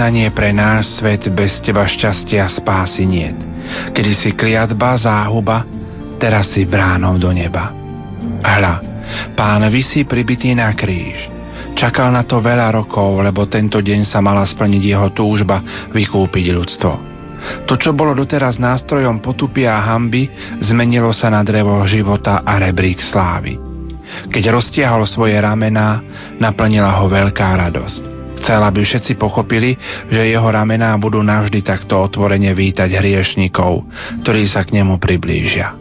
Požehnanie pre náš svet, bez teba šťastia spásy niet. Kedy si kliatba, záhuba, teraz si bránou do neba. Hľa, pán vysí pribitý na kríž. Čakal na to veľa rokov, lebo tento deň sa mala splniť jeho túžba vykúpiť ľudstvo. To, čo bolo doteraz nástrojom potupia a hamby, zmenilo sa na drevo života a rebrík slávy. Keď roztiahol svoje ramená, naplnila ho veľká radosť. Chcel, aby všetci pochopili, že jeho ramená budú navždy takto otvorene vítať hriešnikov, ktorí sa k nemu priblížia.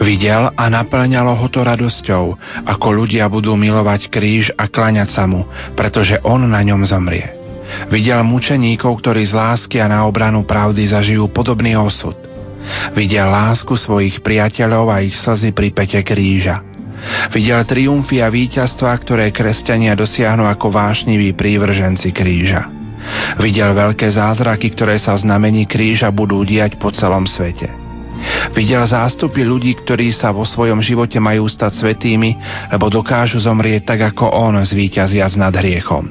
Videl a naplňalo ho to radosťou, ako ľudia budú milovať kríž a klaňať sa mu, pretože on na ňom zomrie. Videl mučeníkov, ktorí z lásky a na obranu pravdy zažijú podobný osud. Videl lásku svojich priateľov a ich slzy pri pete kríža Videl triumfy a víťazstva, ktoré kresťania dosiahnu ako vášniví prívrženci kríža. Videl veľké zázraky, ktoré sa v znamení kríža budú diať po celom svete. Videl zástupy ľudí, ktorí sa vo svojom živote majú stať svetými, lebo dokážu zomrieť tak ako on, zvíťaziac nad hriechom.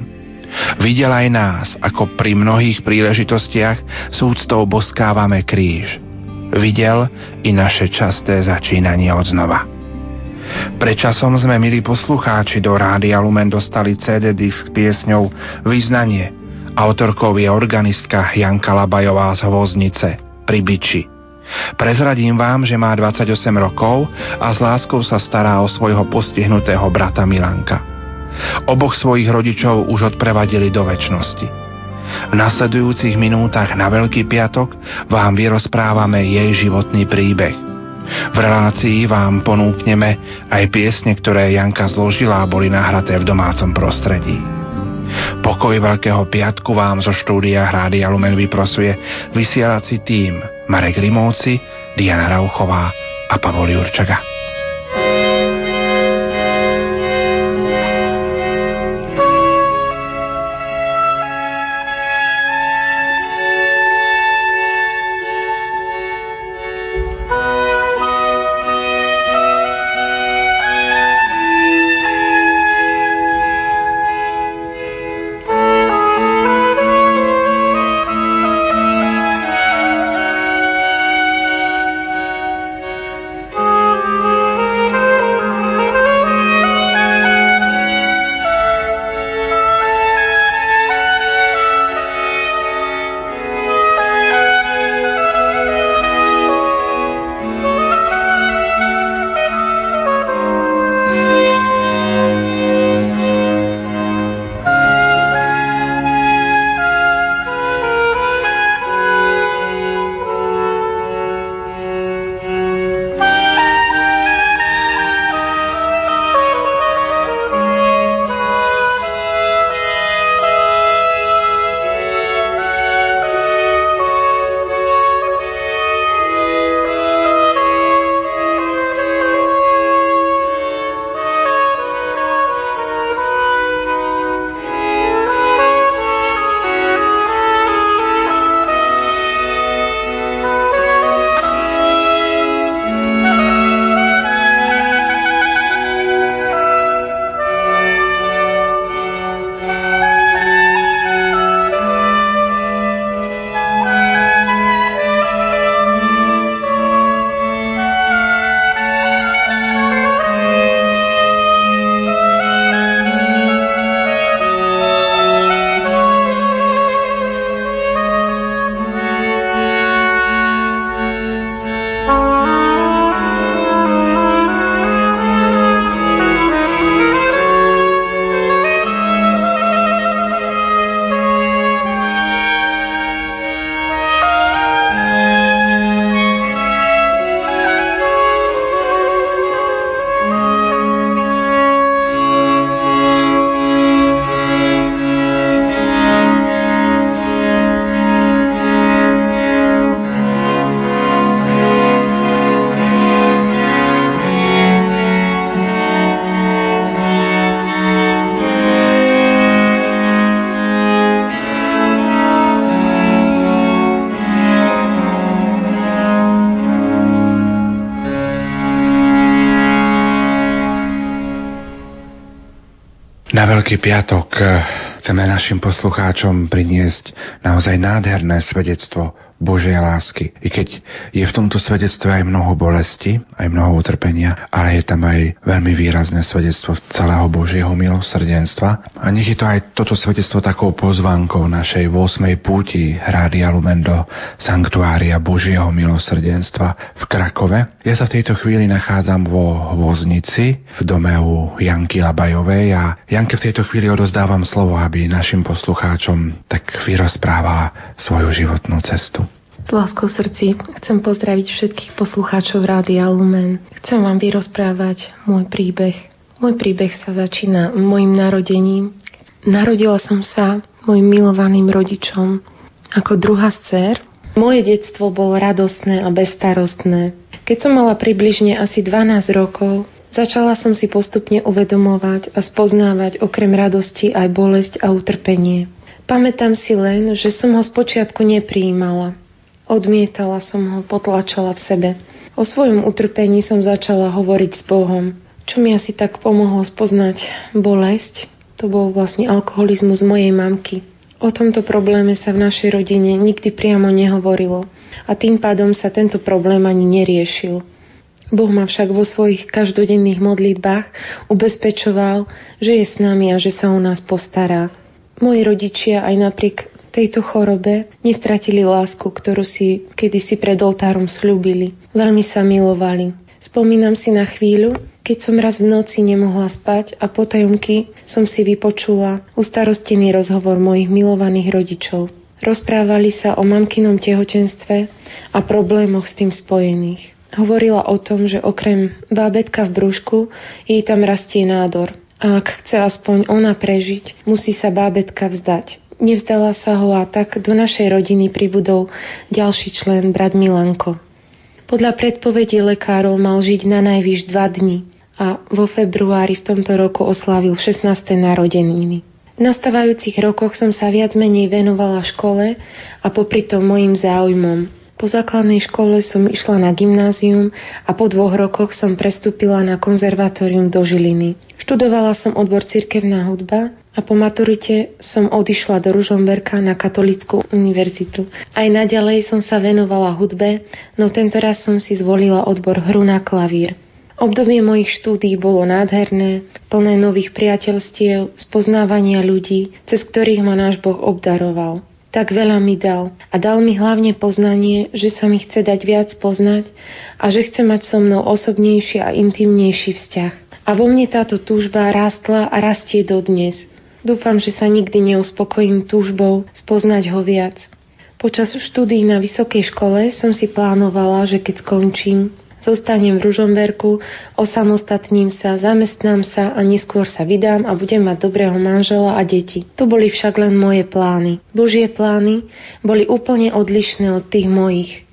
Videl aj nás, ako pri mnohých príležitostiach s úctou boskávame kríž. Videl i naše časté začínanie od znova. Prečasom sme, milí poslucháči, do Rádia Lumen dostali CD disk s piesňou Vyznanie. Autorkou je organistka Janka Labajová z Hvoznice pri Biči. Prezradím vám, že má 28 rokov a s láskou sa stará o svojho postihnutého brata Milanka. Oboch svojich rodičov už odprevadili do väčšnosti. V nasledujúcich minútach na Veľký piatok vám vyrozprávame jej životný príbeh – v relácii vám ponúkneme aj piesne, ktoré Janka zložila a boli nahraté v domácom prostredí. Pokoj Veľkého piatku vám zo štúdia Hrády Lumen vyprosuje vysielací tým Marek Rimovci, Diana Rauchová a Pavol Jurčaga. Veľký piatok eh, chceme našim poslucháčom priniesť naozaj nádherné svedectvo Božej lásky. I keď je v tomto svedectve aj mnoho bolesti, aj mnoho utrpenia, ale je tam aj veľmi výrazné svedectvo celého Božieho milosrdenstva. A nech je to aj toto svedectvo takou pozvánkou našej 8. púti Rádia Lumen do Sanktuária Božieho milosrdenstva v Krakove. Ja sa v tejto chvíli nachádzam vo Voznici v dome u Janky Labajovej a Janke v tejto chvíli odozdávam slovo, aby našim poslucháčom tak vyrozprávala svoju životnú cestu. S láskou srdci chcem pozdraviť všetkých poslucháčov Rádia Lumen. Chcem vám vyrozprávať môj príbeh. Môj príbeh sa začína môjim narodením. Narodila som sa mojim milovaným rodičom ako druhá z dcer. Moje detstvo bolo radostné a bezstarostné. Keď som mala približne asi 12 rokov, začala som si postupne uvedomovať a spoznávať okrem radosti aj bolesť a utrpenie. Pamätám si len, že som ho spočiatku neprijímala. Odmietala som ho, potlačala v sebe. O svojom utrpení som začala hovoriť s Bohom. Čo mi asi tak pomohlo spoznať bolesť, to bol vlastne alkoholizmus mojej mamky. O tomto probléme sa v našej rodine nikdy priamo nehovorilo a tým pádom sa tento problém ani neriešil. Boh ma však vo svojich každodenných modlitbách ubezpečoval, že je s nami a že sa o nás postará. Moji rodičia aj napriek tejto chorobe nestratili lásku, ktorú si kedysi pred oltárom slúbili. Veľmi sa milovali. Spomínam si na chvíľu, keď som raz v noci nemohla spať a potajomky som si vypočula ustarostený rozhovor mojich milovaných rodičov. Rozprávali sa o mamkinom tehotenstve a problémoch s tým spojených. Hovorila o tom, že okrem bábetka v brúšku jej tam rastie nádor. A ak chce aspoň ona prežiť, musí sa bábetka vzdať. Nevzdala sa ho a tak do našej rodiny pribudol ďalší člen, brat Milanko. Podľa predpovedí lekárov mal žiť na najvyš dva dni a vo februári v tomto roku oslávil 16. narodeniny. V nastávajúcich rokoch som sa viac menej venovala škole a popri tom mojim záujmom. Po základnej škole som išla na gymnázium a po dvoch rokoch som prestúpila na konzervatórium do Žiliny. Študovala som odbor cirkevná hudba a po maturite som odišla do Ružomberka na katolickú univerzitu. Aj naďalej som sa venovala hudbe, no tento raz som si zvolila odbor hru na klavír. Obdobie mojich štúdí bolo nádherné, plné nových priateľstiev, spoznávania ľudí, cez ktorých ma náš Boh obdaroval. Tak veľa mi dal a dal mi hlavne poznanie, že sa mi chce dať viac poznať a že chce mať so mnou osobnejší a intimnejší vzťah. A vo mne táto túžba rástla a rastie dodnes – Dúfam, že sa nikdy neuspokojím túžbou spoznať ho viac. Počas štúdií na vysokej škole som si plánovala, že keď skončím, zostanem v Ružomberku, osamostatním sa, zamestnám sa a neskôr sa vydám a budem mať dobrého manžela a deti. To boli však len moje plány. Božie plány boli úplne odlišné od tých mojich.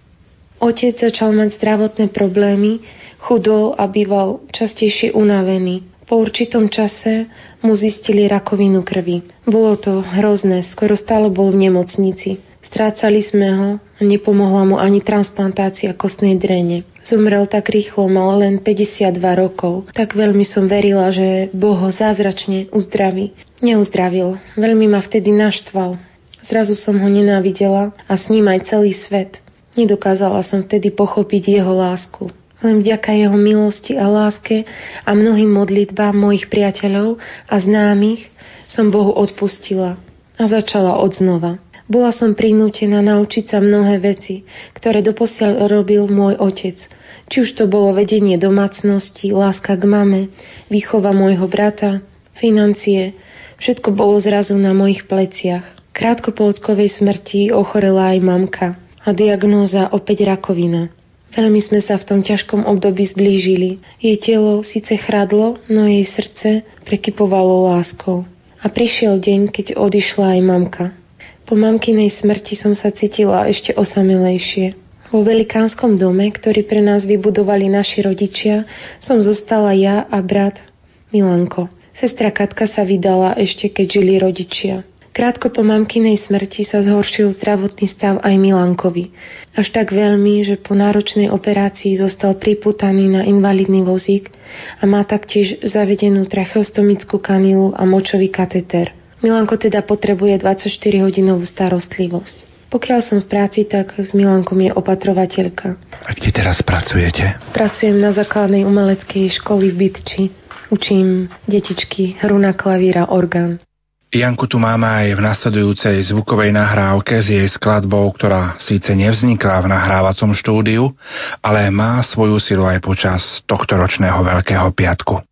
Otec začal mať zdravotné problémy, chudol a býval častejšie unavený. Po určitom čase mu zistili rakovinu krvi. Bolo to hrozné, skoro stále bol v nemocnici. Strácali sme ho a nepomohla mu ani transplantácia kostnej drene. Zomrel tak rýchlo, mal len 52 rokov. Tak veľmi som verila, že Boh ho zázračne uzdraví. Neuzdravil. Veľmi ma vtedy naštval. Zrazu som ho nenávidela a s ním aj celý svet. Nedokázala som vtedy pochopiť jeho lásku. Len vďaka jeho milosti a láske a mnohým modlitbám mojich priateľov a známych som Bohu odpustila a začala od znova. Bola som prinútená naučiť sa mnohé veci, ktoré doposiaľ robil môj otec. Či už to bolo vedenie domácnosti, láska k mame, výchova môjho brata, financie, všetko bolo zrazu na mojich pleciach. Krátko po ockovej smrti ochorela aj mamka a diagnóza opäť rakovina. Veľmi sme sa v tom ťažkom období zblížili. Jej telo síce chradlo, no jej srdce prekypovalo láskou. A prišiel deň, keď odišla aj mamka. Po mamkinej smrti som sa cítila ešte osamelejšie. Vo velikánskom dome, ktorý pre nás vybudovali naši rodičia, som zostala ja a brat Milanko. Sestra Katka sa vydala ešte, keď žili rodičia. Krátko po mamkinej smrti sa zhoršil zdravotný stav aj Milankovi. Až tak veľmi, že po náročnej operácii zostal priputaný na invalidný vozík a má taktiež zavedenú tracheostomickú kanilu a močový kateter. Milanko teda potrebuje 24-hodinovú starostlivosť. Pokiaľ som v práci, tak s Milankom je opatrovateľka. A kde teraz pracujete? Pracujem na základnej umeleckej školy v Bytči. Učím detičky hru na klavír a orgán. Janku tu máme aj v nasledujúcej zvukovej nahrávke s jej skladbou, ktorá síce nevznikla v nahrávacom štúdiu, ale má svoju silu aj počas tohto ročného Veľkého piatku.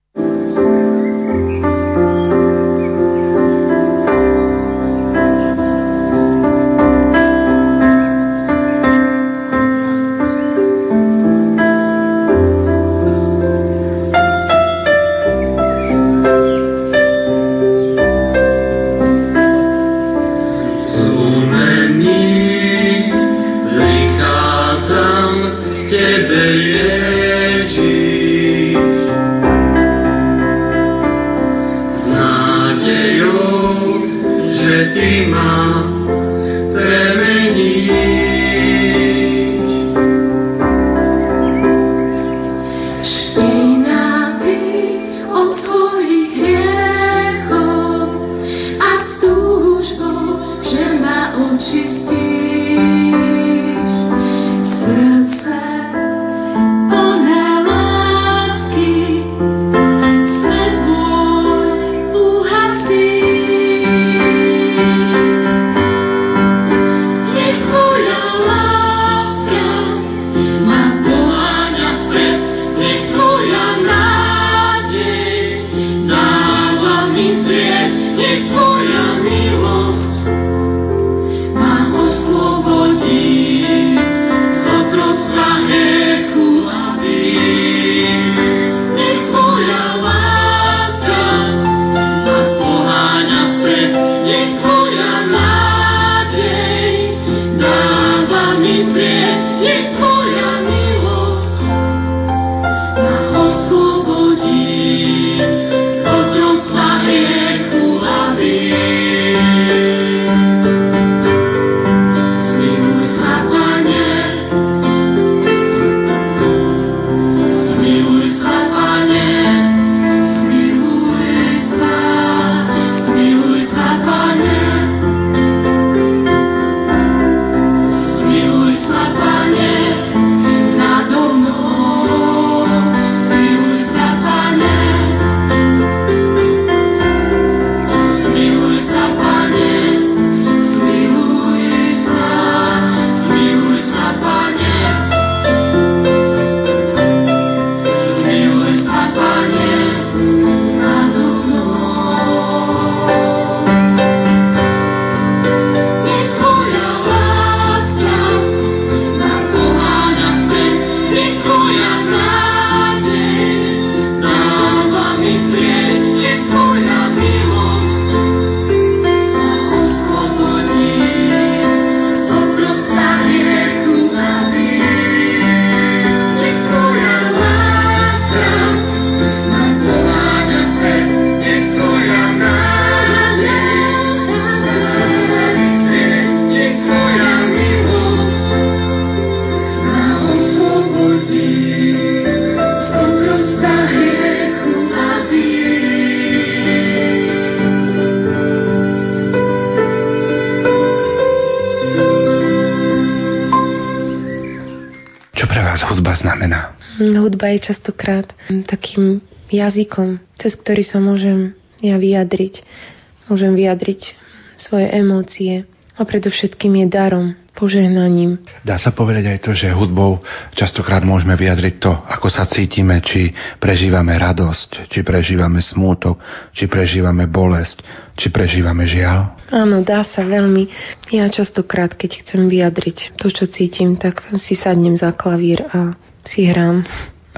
Hudba je častokrát takým jazykom, cez ktorý sa môžem ja vyjadriť. Môžem vyjadriť svoje emócie a predovšetkým je darom, požehnaním. Dá sa povedať aj to, že hudbou častokrát môžeme vyjadriť to, ako sa cítime, či prežívame radosť, či prežívame smútok, či prežívame bolesť, či prežívame žiaľ? Áno, dá sa veľmi. Ja častokrát, keď chcem vyjadriť to, čo cítim, tak si sadnem za klavír a si hrám.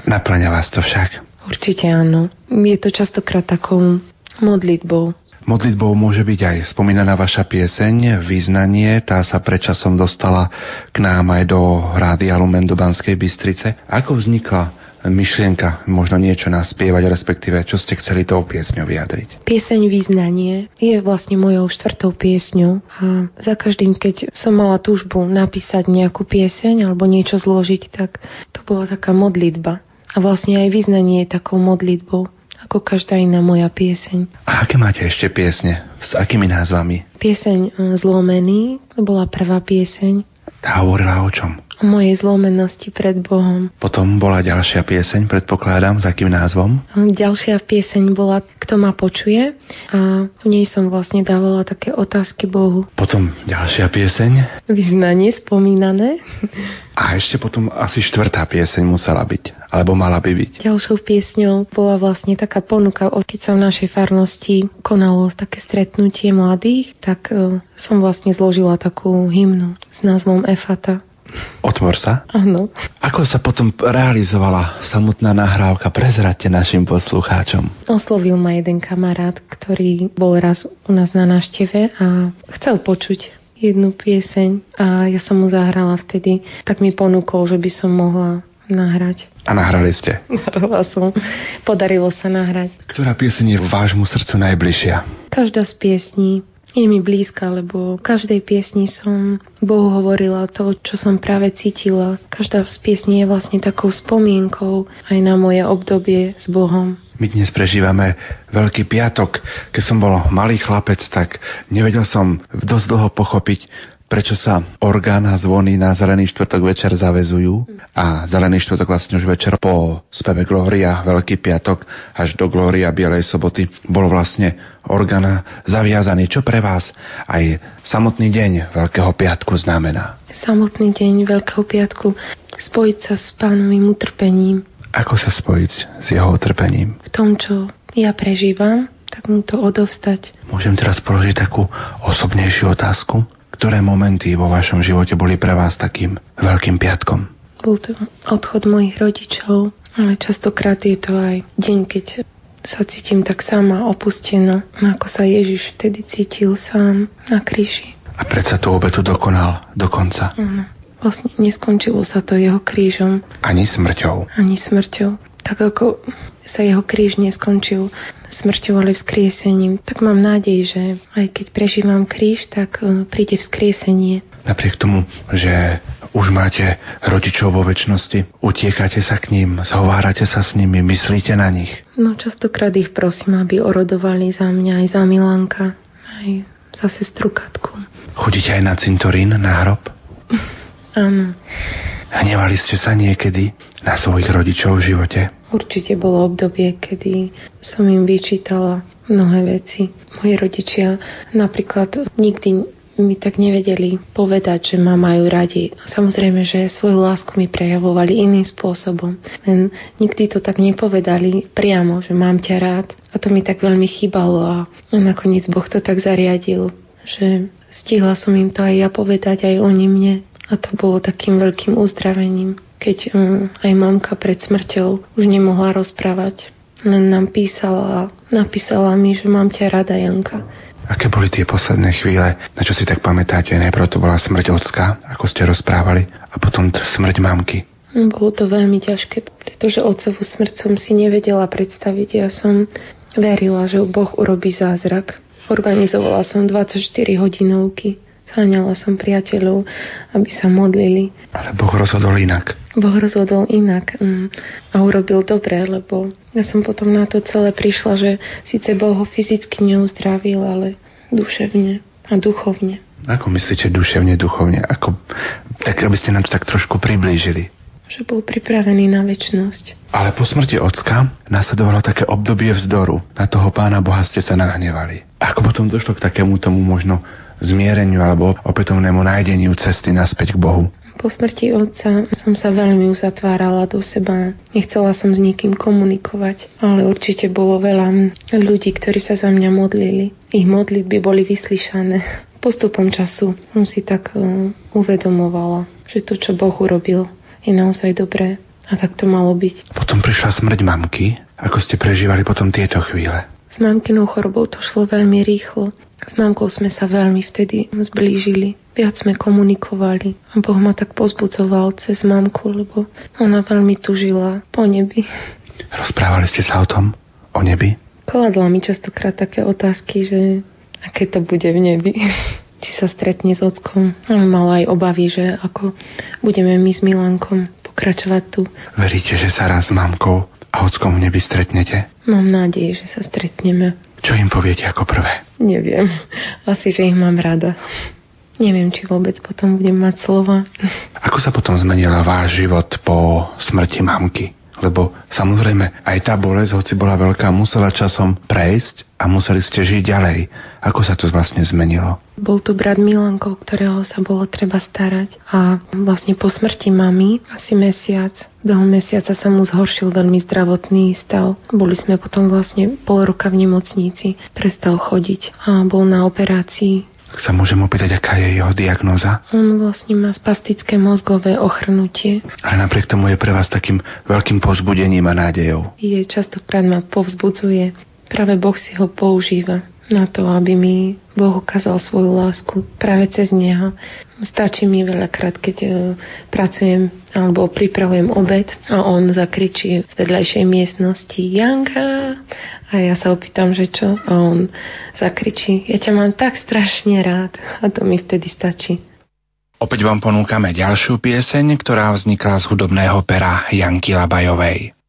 Naplňa vás to však? Určite áno. Je to častokrát takou modlitbou. Modlitbou môže byť aj spomínaná vaša pieseň, význanie, tá sa predčasom dostala k nám aj do Rádia Lumen do Banskej Bystrice. Ako vznikla myšlienka, možno niečo naspievať, respektíve čo ste chceli tou piesňou vyjadriť? Pieseň Význanie je vlastne mojou štvrtou piesňou a za každým, keď som mala túžbu napísať nejakú pieseň alebo niečo zložiť, tak to bola taká modlitba. A vlastne aj význanie je takou modlitbou ako každá iná moja pieseň. A aké máte ešte piesne? S akými názvami? Pieseň e, Zlomený, to bola prvá pieseň. Tá hovorila o čom? O mojej zlomenosti pred Bohom. Potom bola ďalšia pieseň, predpokladám, s akým názvom? Ďalšia pieseň bola Kto ma počuje a v nej som vlastne dávala také otázky Bohu. Potom ďalšia pieseň? Vyznanie spomínané. A ešte potom asi štvrtá pieseň musela byť, alebo mala by byť. Ďalšou piesňou bola vlastne taká ponuka, keď sa v našej farnosti konalo také stretnutie mladých, tak uh, som vlastne zložila takú hymnu s názvom Efata. Otvor sa? Áno. Ako sa potom realizovala samotná nahrávka? Prezradte našim poslucháčom. Oslovil ma jeden kamarát, ktorý bol raz u nás na návšteve a chcel počuť jednu pieseň a ja som mu zahrala vtedy, tak mi ponúkol, že by som mohla nahrať. A nahrali ste? Nahrala som. Podarilo sa nahrať. Ktorá pieseň je vášmu srdcu najbližšia? Každá z piesní je mi blízka, lebo každej piesni som Bohu hovorila to, čo som práve cítila. Každá z piesní je vlastne takou spomienkou aj na moje obdobie s Bohom. My dnes prežívame Veľký piatok. Keď som bol malý chlapec, tak nevedel som dosť dlho pochopiť, prečo sa orgán a zvony na Zelený štvrtok večer zavezujú a Zelený štvrtok vlastne už večer po speve Glória, Veľký piatok až do Glória Bielej soboty bol vlastne orgán zaviazaný. Čo pre vás aj samotný deň Veľkého piatku znamená? Samotný deň Veľkého piatku spojiť sa s pánovým utrpením, ako sa spojiť s jeho utrpením? V tom, čo ja prežívam, tak mu to odovstať. Môžem teraz položiť takú osobnejšiu otázku? Ktoré momenty vo vašom živote boli pre vás takým veľkým piatkom? Bol to odchod mojich rodičov, ale častokrát je to aj deň, keď sa cítim tak sama opusteno, ako sa Ježiš vtedy cítil sám na kríži. A predsa tú obetu dokonal do konca. Áno. Vlastne neskončilo sa to jeho krížom. Ani smrťou. Ani smrťou. Tak ako sa jeho kríž neskončil smrťou, ale vzkriesením, tak mám nádej, že aj keď prežívam kríž, tak e, príde vzkriesenie. Napriek tomu, že už máte rodičov vo väčšnosti, utiekate sa k ním, zhovárate sa s nimi, myslíte na nich? No častokrát ich prosím, aby orodovali za mňa aj za Milanka, aj za sestru Katku. Chodíte aj na cintorín, na hrob? Áno. Hnevali ste sa niekedy na svojich rodičov v živote? Určite bolo obdobie, kedy som im vyčítala mnohé veci. Moji rodičia napríklad nikdy mi tak nevedeli povedať, že ma majú radi. Samozrejme, že svoju lásku mi prejavovali iným spôsobom. Len nikdy to tak nepovedali priamo, že mám ťa rád. A to mi tak veľmi chýbalo a nakoniec Boh to tak zariadil, že stihla som im to aj ja povedať, aj oni mne. A to bolo takým veľkým uzdravením, keď um, aj mamka pred smrťou už nemohla rozprávať. Len nám písala, napísala mi, že mám ťa rada, Janka. Aké boli tie posledné chvíle, na čo si tak pamätáte? Najprv to bola smrť ocka, ako ste rozprávali, a potom smrť mamky. Bolo to veľmi ťažké, pretože otcovú smrť som si nevedela predstaviť. Ja som verila, že Boh urobí zázrak. Organizovala som 24 hodinovky Záňala som priateľov, aby sa modlili. Ale Boh rozhodol inak. Boh rozhodol inak mm, a urobil dobre, lebo ja som potom na to celé prišla, že síce Boh ho fyzicky neuzdravil, ale duševne a duchovne. Ako myslíte duševne, duchovne? Ako, tak aby ste nám to tak trošku priblížili. Že bol pripravený na väčnosť. Ale po smrti ocka následovalo také obdobie vzdoru. Na toho pána Boha ste sa nahnevali. Ako potom došlo k takému tomu možno zmiereniu alebo opätovnému nájdeniu cesty naspäť k Bohu. Po smrti otca som sa veľmi uzatvárala do seba. Nechcela som s nikým komunikovať, ale určite bolo veľa ľudí, ktorí sa za mňa modlili. Ich modlitby boli vyslyšané. Postupom času som si tak uh, uvedomovala, že to, čo Boh urobil, je naozaj dobré a tak to malo byť. Potom prišla smrť mamky. Ako ste prežívali potom tieto chvíle? S mamkinou chorobou to šlo veľmi rýchlo. S mamkou sme sa veľmi vtedy zblížili. Viac sme komunikovali. A Boh ma tak pozbudzoval cez mamku, lebo ona veľmi tužila po nebi. Rozprávali ste sa o tom? O nebi? Kladla mi častokrát také otázky, že aké to bude v nebi. Či sa stretne s ockom. Ale mala aj obavy, že ako budeme my s Milankom pokračovať tu. Veríte, že sa raz s mamkou a ockom v nebi stretnete? Mám nádej, že sa stretneme. Čo im poviete ako prvé? Neviem. Asi, že ich mám rada. Neviem, či vôbec potom budem mať slova. Ako sa potom zmenila váš život po smrti mamky? Lebo samozrejme aj tá bolesť, hoci bola veľká, musela časom prejsť a museli ste žiť ďalej. Ako sa to vlastne zmenilo? Bol tu brat Milanko, ktorého sa bolo treba starať a vlastne po smrti mamy asi mesiac, behom mesiaca sa mu zhoršil veľmi zdravotný stav. Boli sme potom vlastne pol roka v nemocnici, prestal chodiť a bol na operácii ak sa môžem opýtať, aká je jeho diagnoza? On vlastne má spastické mozgové ochrnutie. Ale napriek tomu je pre vás takým veľkým povzbudením a nádejou. Je, častokrát ma povzbudzuje. Práve Boh si ho používa na to, aby mi Boh ukázal svoju lásku práve cez neho. Stačí mi veľakrát, keď uh, pracujem alebo pripravujem obed a on zakričí z vedľajšej miestnosti Janka a ja sa opýtam, že čo a on zakričí ja ťa mám tak strašne rád a to mi vtedy stačí. Opäť vám ponúkame ďalšiu pieseň, ktorá vznikla z hudobného pera Janky Labajovej.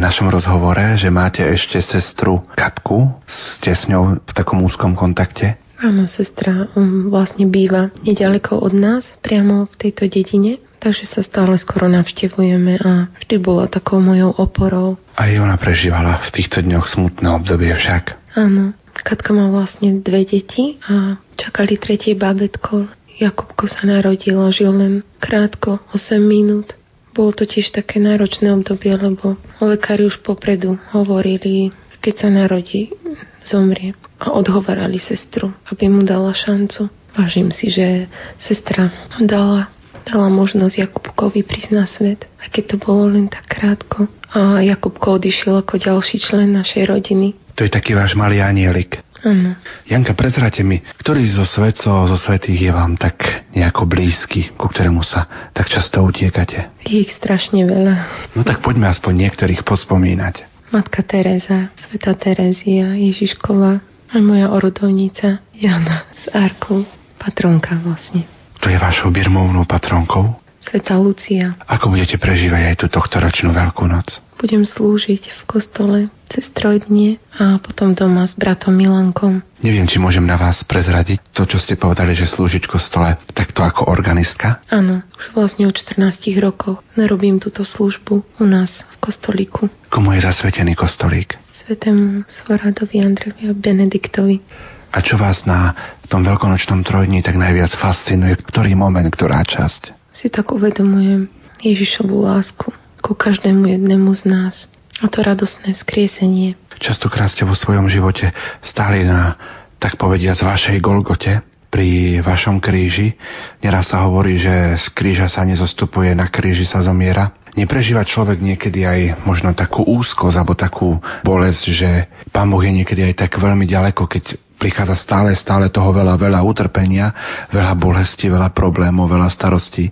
Našom rozhovore, že máte ešte sestru Katku, ste s ňou v takom úzkom kontakte? Áno, sestra um, vlastne býva nedaleko od nás, priamo v tejto dedine, takže sa stále skoro navštevujeme a vždy bola takou mojou oporou. A ona prežívala v týchto dňoch smutné obdobie však. Áno, Katka má vlastne dve deti a čakali tretie babetko. Jakubko sa narodilo, žil len krátko, 8 minút. Bolo to tiež také náročné obdobie, lebo lekári už popredu hovorili, keď sa narodí, zomrie. A odhovarali sestru, aby mu dala šancu. Vážim si, že sestra dala, dala možnosť Jakubkovi prísť na svet, aj keď to bolo len tak krátko. A Jakubko odišiel ako ďalší člen našej rodiny. To je taký váš malý anielik. Áno. Janka, prezrate mi, ktorý zo svetcov, zo svetých je vám tak nejako blízky, ku ktorému sa tak často utiekate? Je ich strašne veľa. No tak poďme aspoň niektorých pospomínať. Matka Teresa, Sveta Terezia, Ježišková, a moja orodovnica Jana z Arku, patronka vlastne. To je vašou birmovnou patronkou? Sveta Lucia. Ako budete prežívať aj tú tohtoročnú Veľkú noc? Budem slúžiť v kostole cez trojdnie a potom doma s bratom Milankom. Neviem, či môžem na vás prezradiť to, čo ste povedali, že slúžiť v kostole takto ako organistka? Áno, už vlastne od 14 rokov nerobím túto službu u nás v kostolíku. Komu je zasvetený kostolík? Svetému Svoradovi a Benediktovi. A čo vás na tom veľkonočnom trojdni tak najviac fascinuje? Ktorý moment, ktorá časť? Si tak uvedomujem Ježišovú lásku ku každému jednému z nás. A to radostné skriesenie. Častokrát ste vo svojom živote stáli na, tak povedia, z vašej Golgote, pri vašom kríži. Neraz sa hovorí, že z kríža sa nezostupuje, na kríži sa zomiera. Neprežíva človek niekedy aj možno takú úzkosť alebo takú bolesť, že Pán Boh je niekedy aj tak veľmi ďaleko, keď prichádza stále, stále toho veľa, veľa utrpenia, veľa bolesti, veľa problémov, veľa starostí.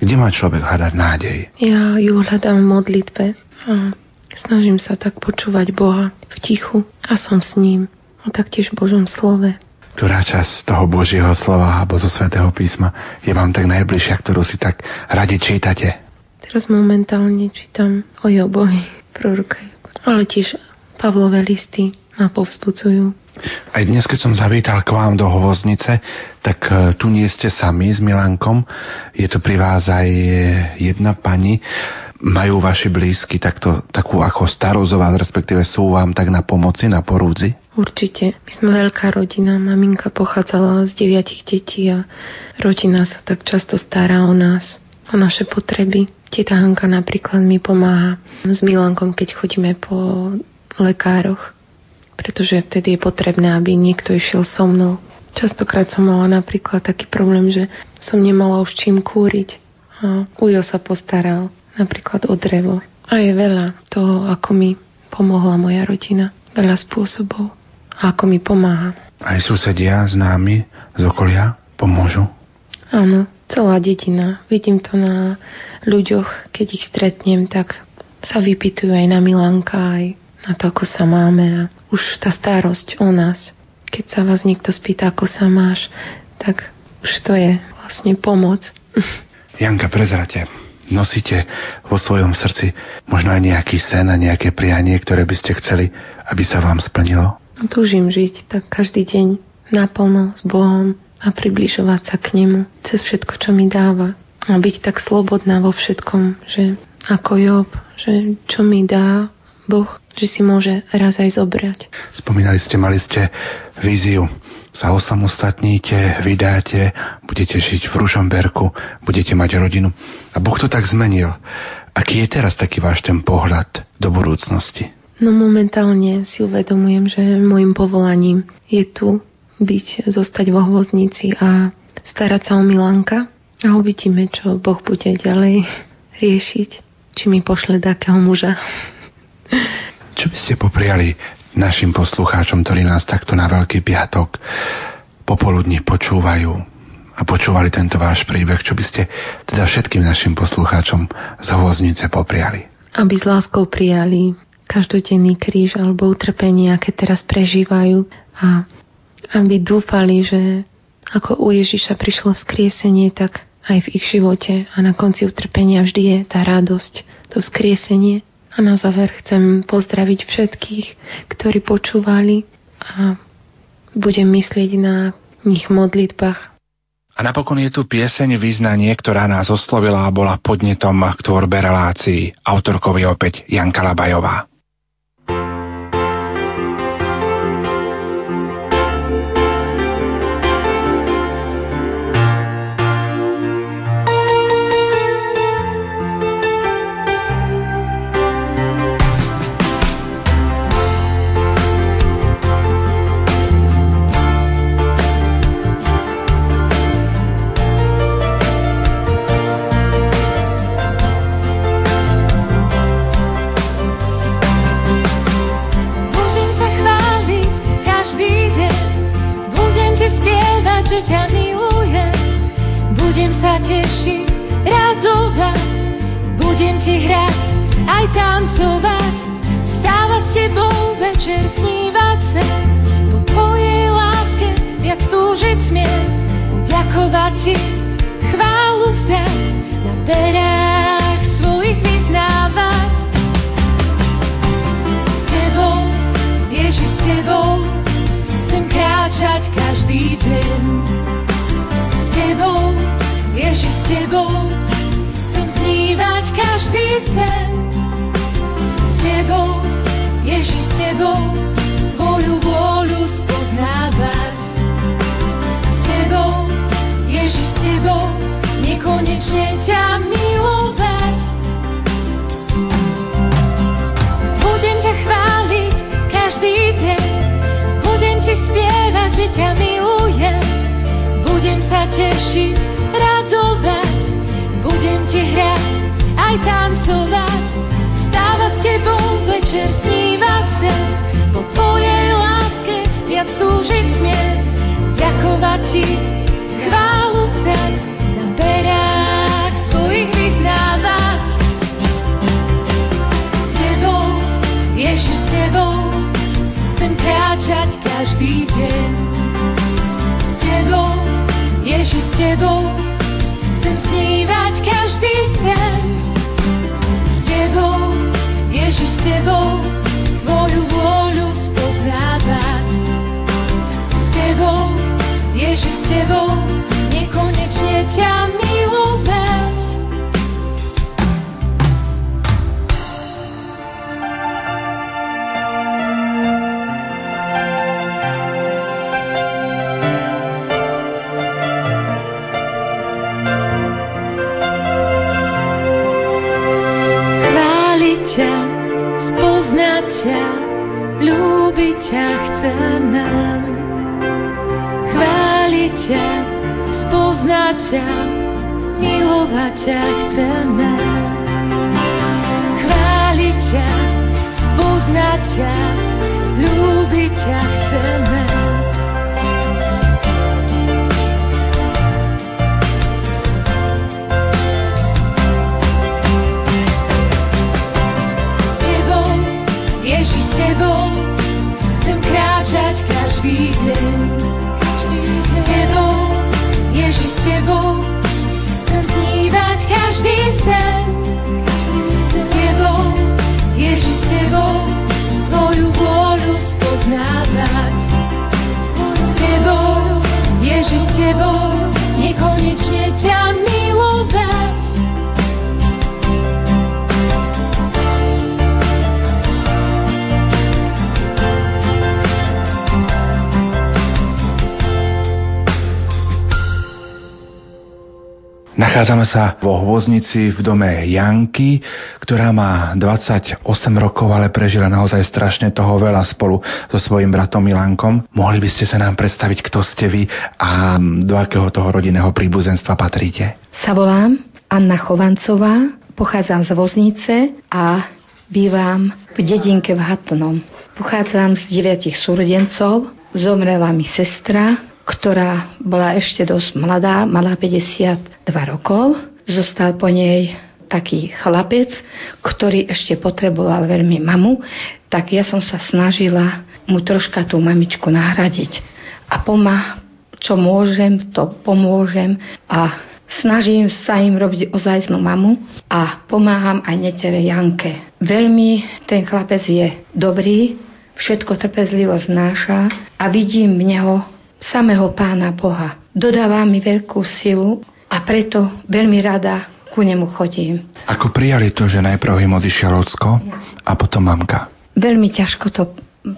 Kde má človek hľadať nádej? Ja ju hľadám v modlitbe a snažím sa tak počúvať Boha v tichu a som s ním a taktiež v Božom slove. Ktorá časť toho Božieho slova alebo zo Svetého písma je vám tak najbližšia, ktorú si tak radi čítate? Teraz momentálne čítam o Jobovi, proroka ale tiež Pavlové listy ma povzbudzujú. Aj dnes, keď som zavítal k vám do Hovoznice, tak e, tu nie ste sami s Milankom. Je tu pri vás aj jedna pani. Majú vaši blízky takto, takú ako starozová, respektíve sú vám tak na pomoci, na porúdzi? Určite. My sme veľká rodina. Maminka pochádzala z deviatich detí a rodina sa tak často stará o nás, o naše potreby. Teta Hanka napríklad mi pomáha s Milankom, keď chodíme po lekároch, pretože vtedy je potrebné, aby niekto išiel so mnou. Častokrát som mala napríklad taký problém, že som nemala už čím kúriť. A Ujo sa postaral napríklad o drevo. A je veľa toho, ako mi pomohla moja rodina. Veľa spôsobov a ako mi pomáha. Aj susedia, známi z okolia pomôžu? Áno, celá dedina. Vidím to na ľuďoch, keď ich stretnem, tak sa vypitujú aj na Milanka, aj na to, ako sa máme a už tá starosť o nás. Keď sa vás niekto spýta, ako sa máš, tak už to je vlastne pomoc. Janka, prezrate, nosíte vo svojom srdci možno aj nejaký sen a nejaké prianie, ktoré by ste chceli, aby sa vám splnilo? Túžim žiť tak každý deň naplno s Bohom a približovať sa k Nemu cez všetko, čo mi dáva. A byť tak slobodná vo všetkom, že ako Job, že čo mi dá Boh, že si môže raz aj zobrať. Spomínali ste, mali ste víziu. Sa osamostatníte, vydáte, budete žiť v Ružomberku, budete mať rodinu. A Boh to tak zmenil. Aký je teraz taký váš ten pohľad do budúcnosti? No momentálne si uvedomujem, že môjim povolaním je tu byť, zostať vo hvoznici a starať sa o Milanka a uvidíme, čo Boh bude ďalej riešiť, či mi pošle takého muža. Čo by ste popriali našim poslucháčom, ktorí nás takto na Veľký piatok popoludní počúvajú a počúvali tento váš príbeh, čo by ste teda všetkým našim poslucháčom z hvoznice popriali? Aby s láskou prijali každodenný kríž alebo utrpenie, aké teraz prežívajú a aby dúfali, že ako u Ježiša prišlo vzkriesenie, tak aj v ich živote a na konci utrpenia vždy je tá radosť, to vzkriesenie. A na záver chcem pozdraviť všetkých, ktorí počúvali a budem myslieť na nich modlitbách. A napokon je tu pieseň Význanie, ktorá nás oslovila a bola podnetom k tvorbe relácií. Autorkou je opäť Janka Labajová. sen. S tebou, Ježiš s tebou, Nachádzame sa vo Hvoznici v dome Janky, ktorá má 28 rokov, ale prežila naozaj strašne toho veľa spolu so svojím bratom Milankom. Mohli by ste sa nám predstaviť, kto ste vy a do akého toho rodinného príbuzenstva patríte? Sa volám Anna Chovancová, pochádzam z Voznice a bývam v dedinke v Hatnom. Pochádzam z deviatich súrodencov, zomrela mi sestra, ktorá bola ešte dosť mladá, mala 52 rokov. Zostal po nej taký chlapec, ktorý ešte potreboval veľmi mamu, tak ja som sa snažila mu troška tú mamičku nahradiť. A pomá, čo môžem, to pomôžem a snažím sa im robiť ozajstnú mamu a pomáham aj netere Janke. Veľmi ten chlapec je dobrý, všetko trpezlivo znáša a vidím v neho samého Pána Boha. Dodáva mi veľkú silu a preto veľmi rada ku nemu chodím. Ako prijali to, že najprv im odišiel ocko a potom mamka? Veľmi ťažko to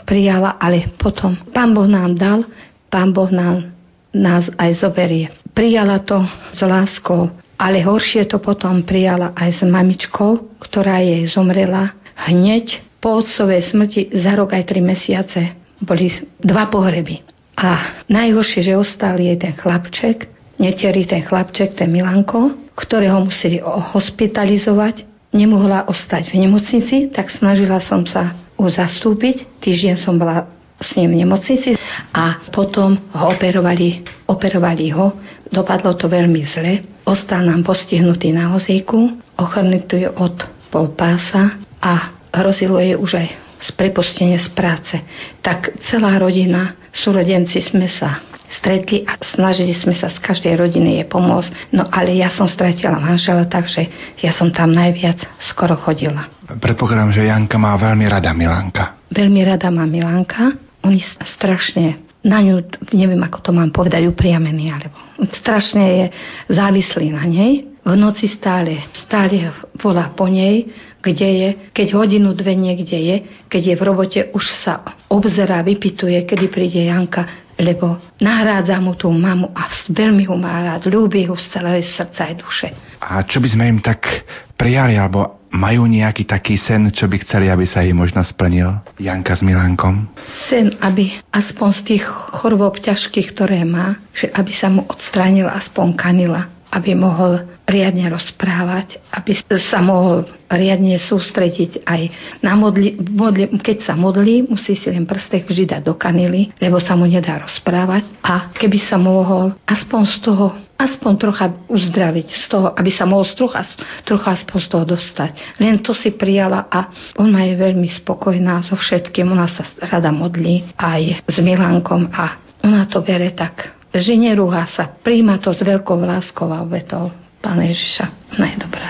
prijala, ale potom Pán Boh nám dal, Pán Boh nám, nás aj zoberie. Prijala to s láskou, ale horšie to potom prijala aj s mamičkou, ktorá jej zomrela hneď po otcovej smrti za rok aj tri mesiace. Boli dva pohreby. A najhoršie, že ostal jej ten chlapček, neterý ten chlapček, ten Milanko, ktorého museli hospitalizovať. Nemohla ostať v nemocnici, tak snažila som sa ho zastúpiť. Týždeň som bola s ním v nemocnici a potom ho operovali, operovali ho. Dopadlo to veľmi zle. Ostal nám postihnutý na hozíku, ochrnutý od pol pása a hrozilo jej už aj z prepustenia z práce. Tak celá rodina, súrodenci sme sa stretli a snažili sme sa z každej rodiny jej pomôcť. No ale ja som stretila manžela, takže ja som tam najviac skoro chodila. Predpokladám, že Janka má veľmi rada Milanka. Veľmi rada má Milanka. Oni strašne na ňu, neviem ako to mám povedať, upriamený, alebo strašne je závislý na nej. V noci stále, stále volá po nej, kde je, keď hodinu, dve niekde je, keď je v robote, už sa obzerá, vypituje, kedy príde Janka, lebo nahrádza mu tú mamu a veľmi ho má rád, ľúbi ho z celého srdca aj duše. A čo by sme im tak prijali, alebo majú nejaký taký sen, čo by chceli, aby sa jej možno splnil? Janka s Milánkom? Sen, aby aspoň z tých chorôb ťažkých, ktoré má, že aby sa mu odstránila aspoň kanila, aby mohol riadne rozprávať, aby sa mohol riadne sústrediť aj na modli, modli keď sa modlí, musí si len prstek vždy dať do kanily, lebo sa mu nedá rozprávať a keby sa mohol aspoň z toho aspoň trocha uzdraviť z toho, aby sa mohol trocha, trocha aspoň z toho dostať. Len to si prijala a ona je veľmi spokojná so všetkým. Ona sa rada modlí aj s Milánkom a ona to bere tak že nerúha sa, príjma to s veľkou láskou a obetou. Pána Ježiša. Ona je dobrá.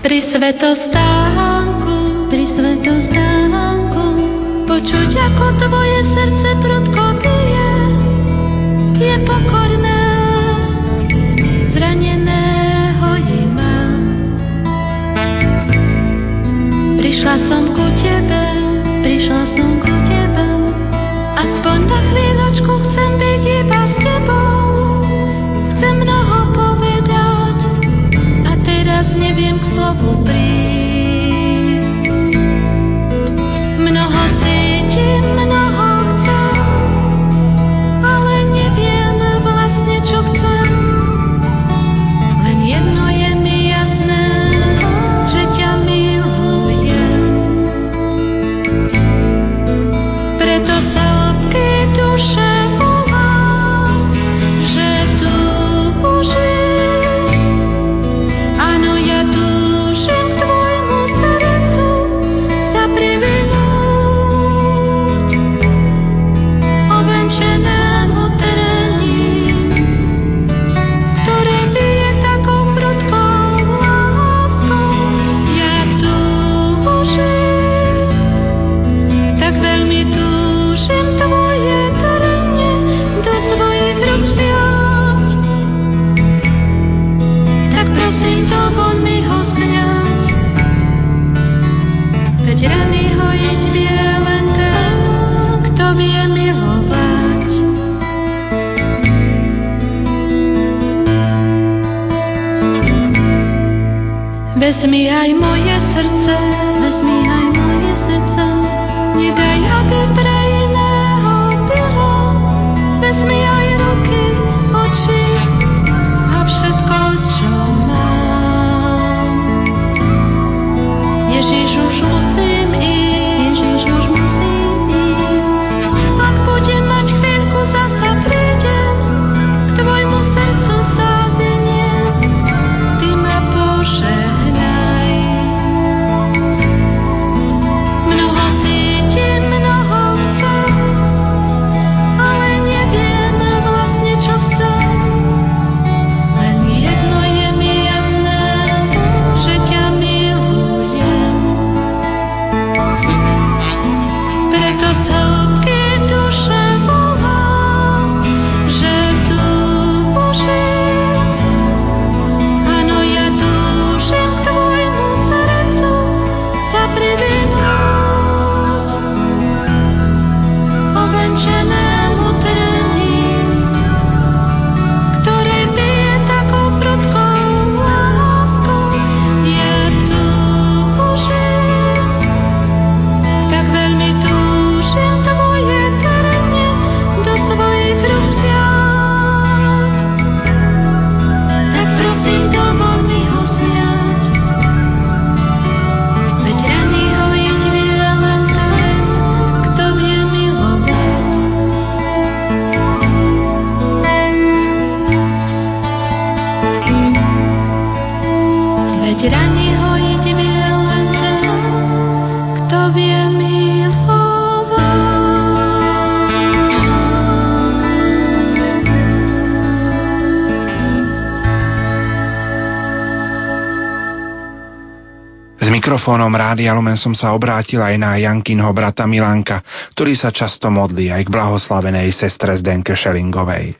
Pri svetostánku, pri svetostánku, počuť ako tvoje Prišla som ku tebe, prišla som ku tebe. Aspoň na chvíľočku chcem byť iba s tebou. Chcem mnoho povedať a teraz neviem k slovu prísť. Mikrofónom Rádia Lumen som sa obrátil aj na Jankinho brata Milanka, ktorý sa často modlí aj k blahoslavenej sestre Zdenke Šelingovej.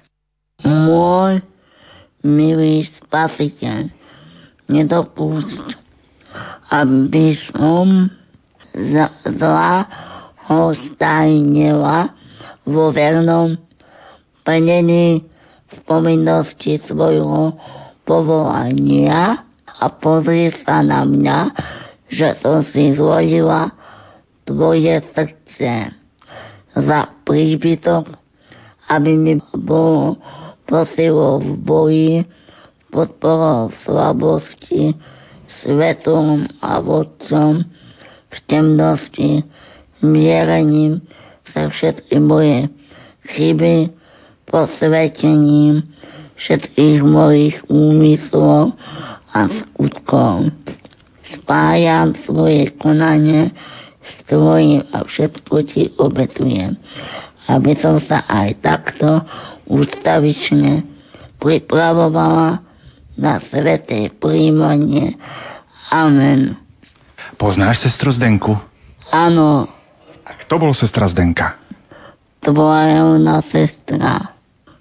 Môj milý spasiteľ, nedopúšť, aby som zla ho stajnila vo vernom plnení v svojho povolania a pozri sa na mňa, že som si zložila tvoje srdce za príbytok, aby mi bolo posilo v boji, podporou v slabosti, svetlom a vodcom, v temnosti, mierením sa všetky moje chyby, posvetením všetkých mojich úmyslov a skutkov. Spájam svoje konanie s tvojim a všetko ti obetujem, aby som sa aj takto ústavične pripravovala na sveté príjmanie. Amen. Poznáš sestru Zdenku? Áno. A kto bol sestra Zdenka? To bola jedna sestra.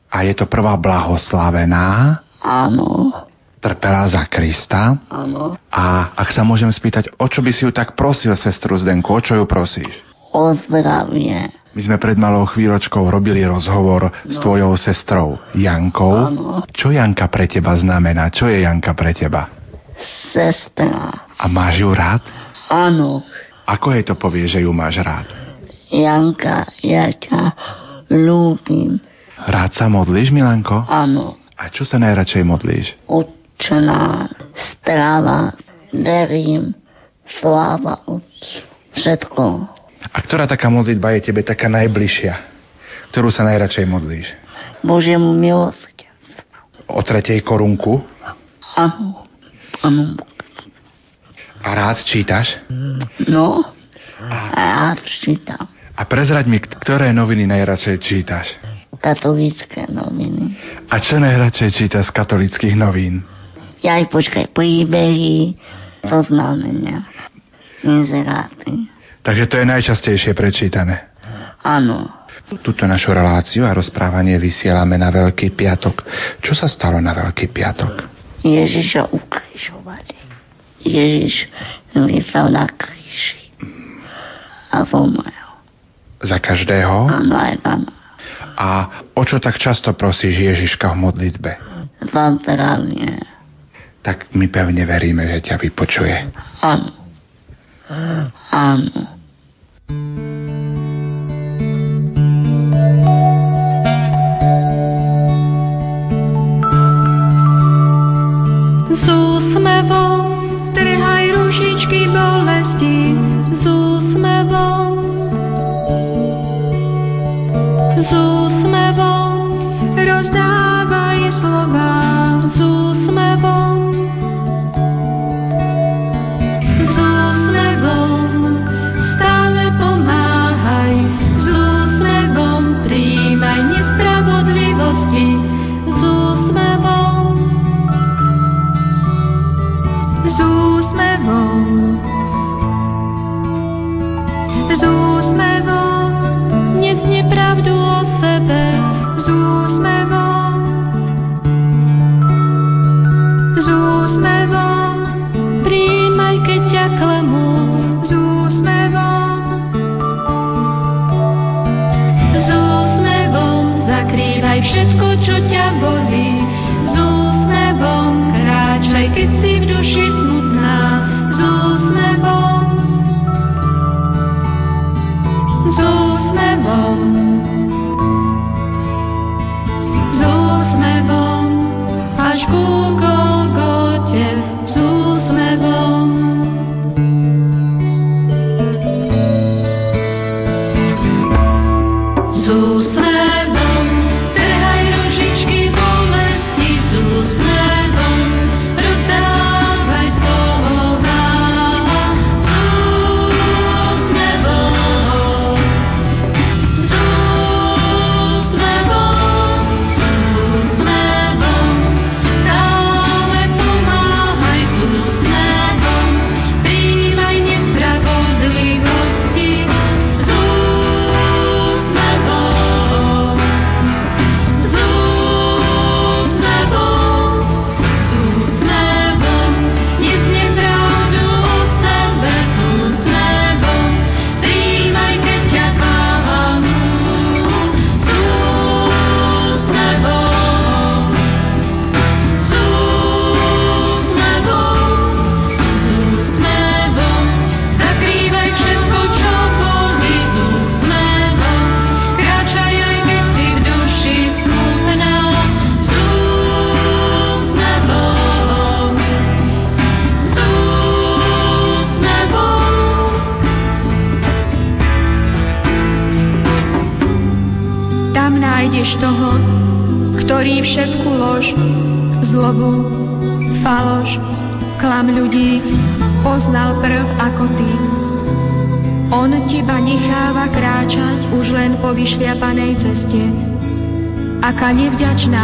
A je to prvá blahoslavená? Áno trpela za Krista. Áno. A ak sa môžem spýtať, o čo by si ju tak prosil, sestru Zdenku, o čo ju prosíš? O zdravie. My sme pred malou chvíľočkou robili rozhovor no. s tvojou sestrou Jankou. Áno. Čo Janka pre teba znamená? Čo je Janka pre teba? Sestra. A máš ju rád? Áno. Ako jej to povie, že ju máš rád? Janka, ja ťa ľúbim. Rád sa modlíš, Milanko? Áno. A čo sa najradšej modlíš? Od určená strava, verím, sláva Otcu, všetko. A ktorá taká modlitba je tebe taká najbližšia? Ktorú sa najradšej modlíš? Božiemu milosť. O tretej korunku? Áno, áno. A rád čítaš? No, a rád čítam. A prezrať mi, ktoré noviny najradšej čítaš? Katolícké noviny. A čo najradšej čítaš z katolických novín? Ja aj počkaj, príbehy, zoznamenia, inzeráty. Takže to je najčastejšie prečítané. Áno. Tuto našu reláciu a rozprávanie vysielame na Veľký piatok. Čo sa stalo na Veľký piatok? Ježiša ukrižovali. Ježiš vysel na kríži a zomrel. Za každého? Áno, aj za A o čo tak často prosíš Ježiška v modlitbe? Za zdravie tak my pevne veríme, že ťa vypočuje. Áno. Áno.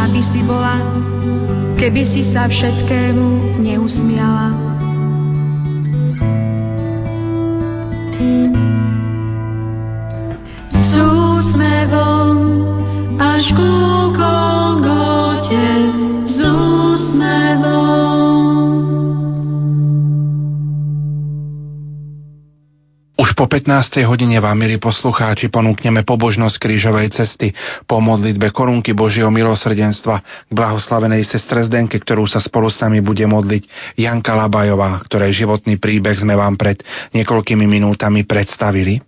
By si bola, keby si sa všetkému neusmiala. 15. hodine vám, milí poslucháči, ponúkneme pobožnosť krížovej cesty po modlitbe korunky Božieho milosrdenstva k blahoslavenej sestre Zdenke, ktorú sa spolu s nami bude modliť Janka Labajová, ktorej životný príbeh sme vám pred niekoľkými minútami predstavili.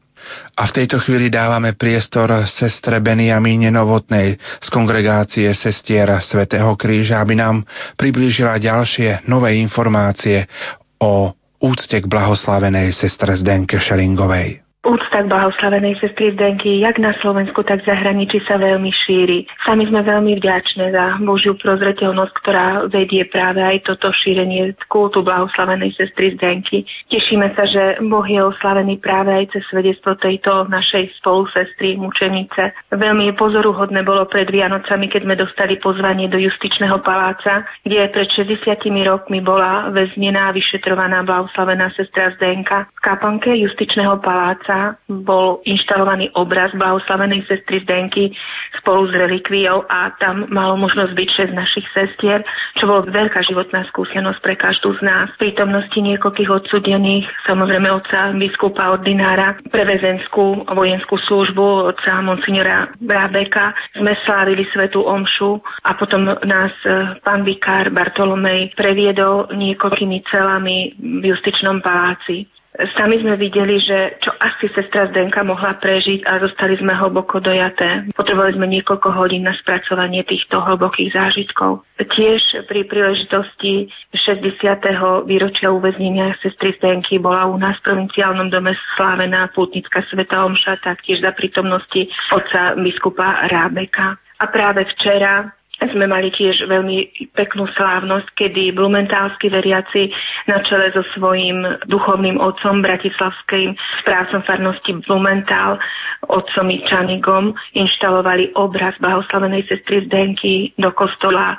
A v tejto chvíli dávame priestor sestre Beniamíne Novotnej z kongregácie sestier Svetého kríža, aby nám priblížila ďalšie nové informácie o úcte k blahoslavenej sestre Zdenke Šelingovej. Úcta k blahoslavenej sestry Zdenky, jak na Slovensku, tak v zahraničí sa veľmi šíri. Sami sme veľmi vďačné za Božiu prozreteľnosť, ktorá vedie práve aj toto šírenie kultu blahoslavenej sestry Zdenky. Tešíme sa, že Boh je oslavený práve aj cez svedectvo tejto našej spolusestry, mučenice. Veľmi pozoruhodné bolo pred Vianocami, keď sme dostali pozvanie do justičného paláca, kde pred 60 rokmi bola väznená a vyšetrovaná blahoslavená sestra Zdenka. V kapanke justičného paláca bol inštalovaný obraz blahoslavenej sestry Zdenky spolu s relikviou a tam malo možnosť byť 6 našich sestier, čo bolo veľká životná skúsenosť pre každú z nás. V prítomnosti niekoľkých odsudených, samozrejme otca biskupa ordinára pre väzenskú vojenskú službu, otca monsignora Brábeka, sme slávili svetú omšu a potom nás e, pán vikár Bartolomej previedol niekoľkými celami v justičnom paláci. Sami sme videli, že čo asi sestra Zdenka mohla prežiť a zostali sme hlboko dojaté. Potrebovali sme niekoľko hodín na spracovanie týchto hlbokých zážitkov. Tiež pri príležitosti 60. výročia uväznenia sestry Zdenky bola u nás v provinciálnom dome slávená pútnická sveta Omša, taktiež za prítomnosti otca biskupa Rábeka. A práve včera sme mali tiež veľmi peknú slávnosť, kedy blumentálsky veriaci na čele so svojím duchovným otcom bratislavským správcom farnosti Blumentál, otcom Čanigom, inštalovali obraz blahoslavenej sestry Zdenky do kostola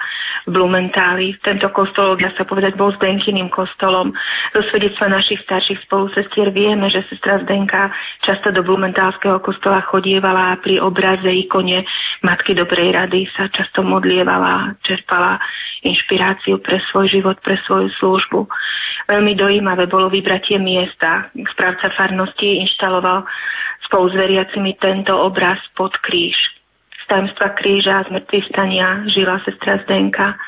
v Blumentáli. Tento kostol, dá sa povedať, bol Zdenkyným kostolom. Zo svedectva našich starších spolusestier vieme, že sestra Zdenka často do Blumentálskeho kostola chodievala pri obraze ikone Matky Dobrej rady sa často modlila odlievala, čerpala inšpiráciu pre svoj život, pre svoju službu. Veľmi dojímavé bolo vybratie miesta. Správca farnosti inštaloval spolu s veriacimi tento obraz pod kríž. Z tajemstva kríža a zmrtvých stania žila sestra Zdenka.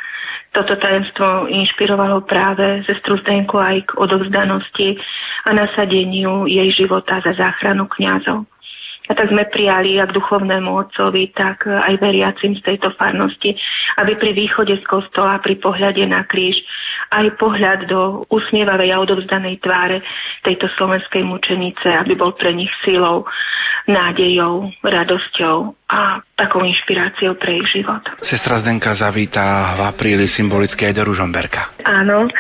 Toto tajemstvo inšpirovalo práve sestru Zdenku aj k odovzdanosti a nasadeniu jej života za záchranu kňazov. A tak sme prijali jak duchovnému otcovi, tak aj veriacim z tejto farnosti, aby pri východe z kostola, pri pohľade na kríž, aj pohľad do usmievavej a odovzdanej tváre tejto slovenskej mučenice, aby bol pre nich silou, nádejou, radosťou a takou inšpiráciou pre ich život. Sestra Zdenka zavítá v apríli symbolicky aj do Ružomberka. Áno,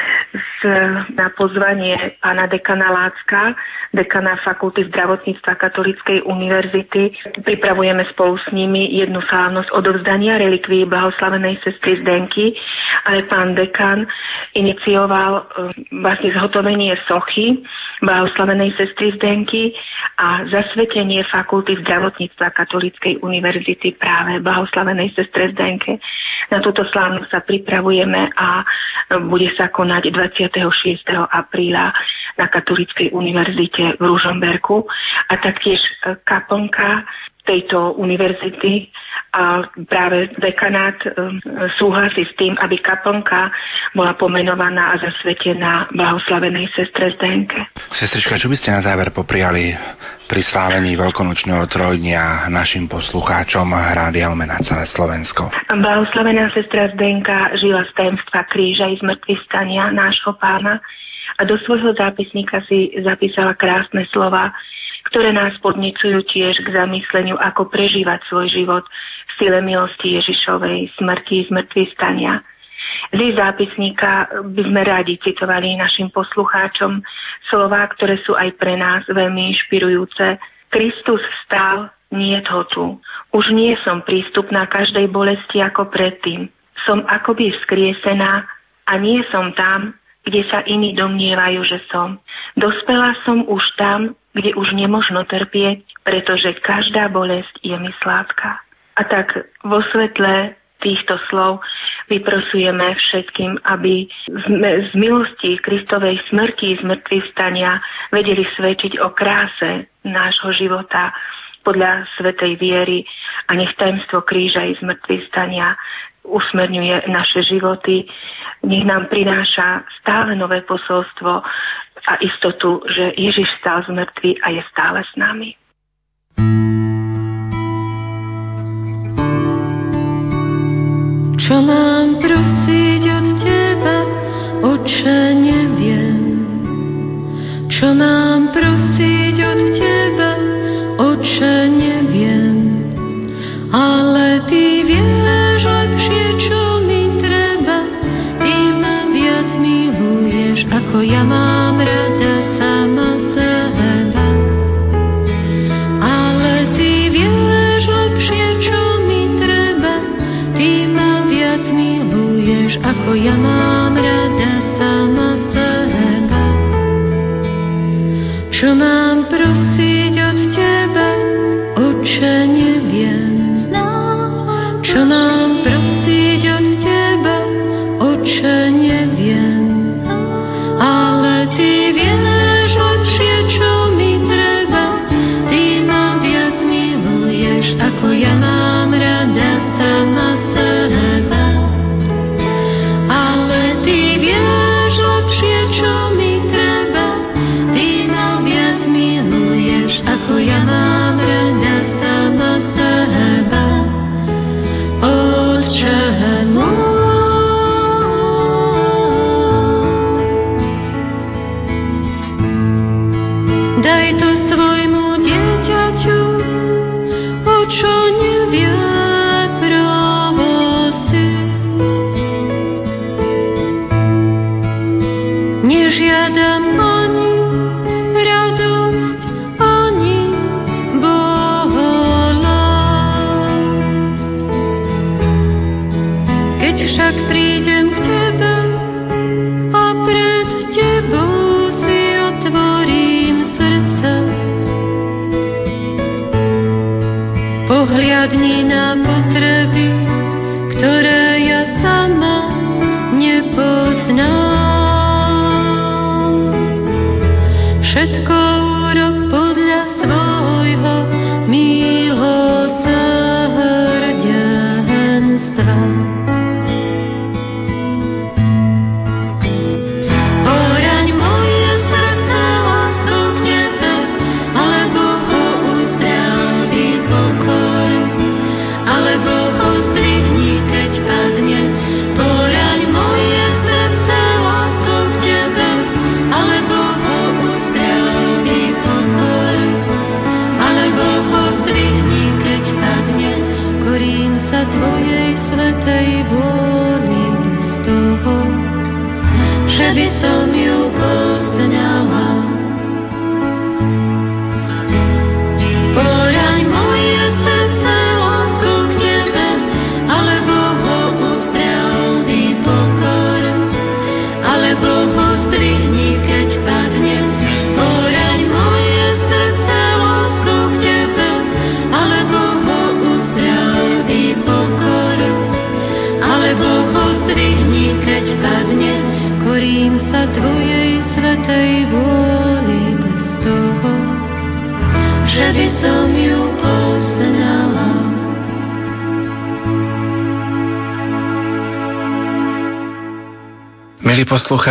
na pozvanie pána dekana Lácka, dekana Fakulty zdravotníctva Katolíckej univerzity. Pripravujeme spolu s nimi jednu slávnosť odovzdania relikví blahoslavenej sestry Zdenky, ale pán dekan inicioval um, vlastne zhotovenie sochy blahoslavenej sestry Zdenky a zasvetenie Fakulty zdravotníctva Katolíckej univerzity práve blahoslavenej sestre Zdenke. Na túto slávnosť sa pripravujeme a bude sa konať 26. apríla na Katolíckej univerzite v Ružomberku a taktiež kaplnka tejto univerzity a práve dekanát um, súhlasí s tým, aby kaplnka bola pomenovaná a zasvetená blahoslavenej sestre Zdenke. Sestrička, čo by ste na záver popriali pri slávení veľkonočného trojdnia našim poslucháčom Rádia Lumen na celé Slovensko? Blahoslavená sestra Zdenka žila z tajemstva kríža i zmrtvých stania nášho pána a do svojho zápisníka si zapísala krásne slova ktoré nás podnecujú tiež k zamysleniu, ako prežívať svoj život v sile milosti Ježišovej, smrti, zmrtvý stania. Z zápisníka by sme radi citovali našim poslucháčom slova, ktoré sú aj pre nás veľmi inšpirujúce. Kristus vstal, nie ho tu. Už nie som prístupná každej bolesti ako predtým. Som akoby vzkriesená a nie som tam, kde sa iní domnievajú, že som. Dospela som už tam, kde už nemožno trpieť, pretože každá bolesť je mi sládka. A tak vo svetle týchto slov vyprosujeme všetkým, aby z milosti Kristovej smrti, z mŕtvych stania vedeli svedčiť o kráse nášho života podľa svetej viery a nech tajemstvo kríža i zmrtvých stania usmerňuje naše životy, nech nám prináša stále nové posolstvo a istotu, že Ježiš stál z mŕtvy a je stále s nami. Čo mám prosiť od Teba, Oče, neviem. Čo mám prosiť od Teba, Oče, neviem. Ale Ty vieš lepšie, čo mi treba. Ty ma viac miluješ, ako ja mám ako ja mám rada sama seba. Čo mám prosiť od Teba, Oče, neviem. Čo mám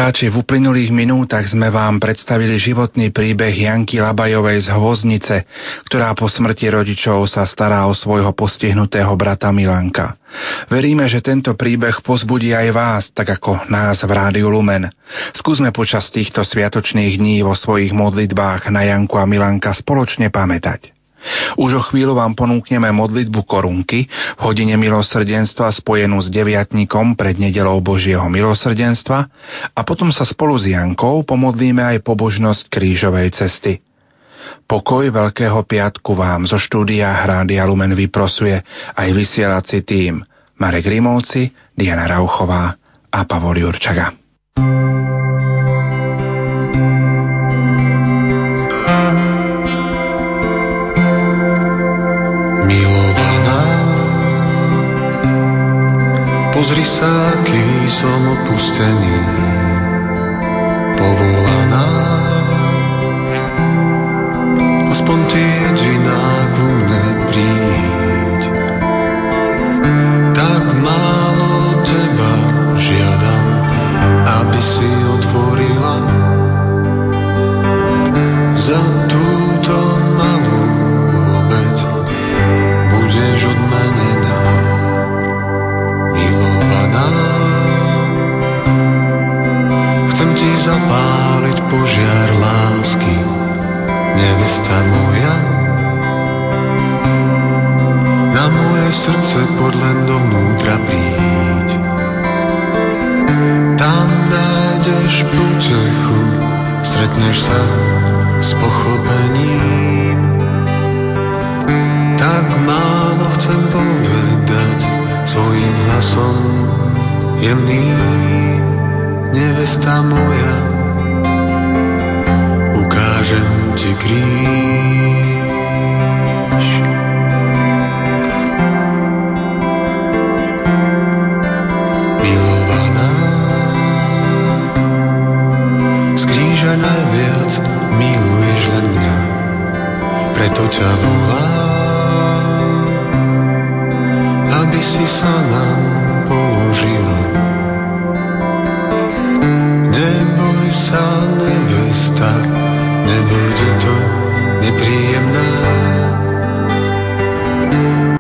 poslucháči, v uplynulých minútach sme vám predstavili životný príbeh Janky Labajovej z Hvoznice, ktorá po smrti rodičov sa stará o svojho postihnutého brata Milanka. Veríme, že tento príbeh pozbudí aj vás, tak ako nás v Rádiu Lumen. Skúsme počas týchto sviatočných dní vo svojich modlitbách na Janku a Milanka spoločne pamätať. Už o chvíľu vám ponúkneme modlitbu korunky v hodine milosrdenstva spojenú s deviatnikom pred nedelou Božieho milosrdenstva a potom sa spolu s Jankou pomodlíme aj pobožnosť krížovej cesty. Pokoj Veľkého piatku vám zo štúdia Hrádia Lumen vyprosuje aj vysielací tým Marek Rimovci, Diana Rauchová a Pavol Jurčaga. Pozri sa, aký som opustený,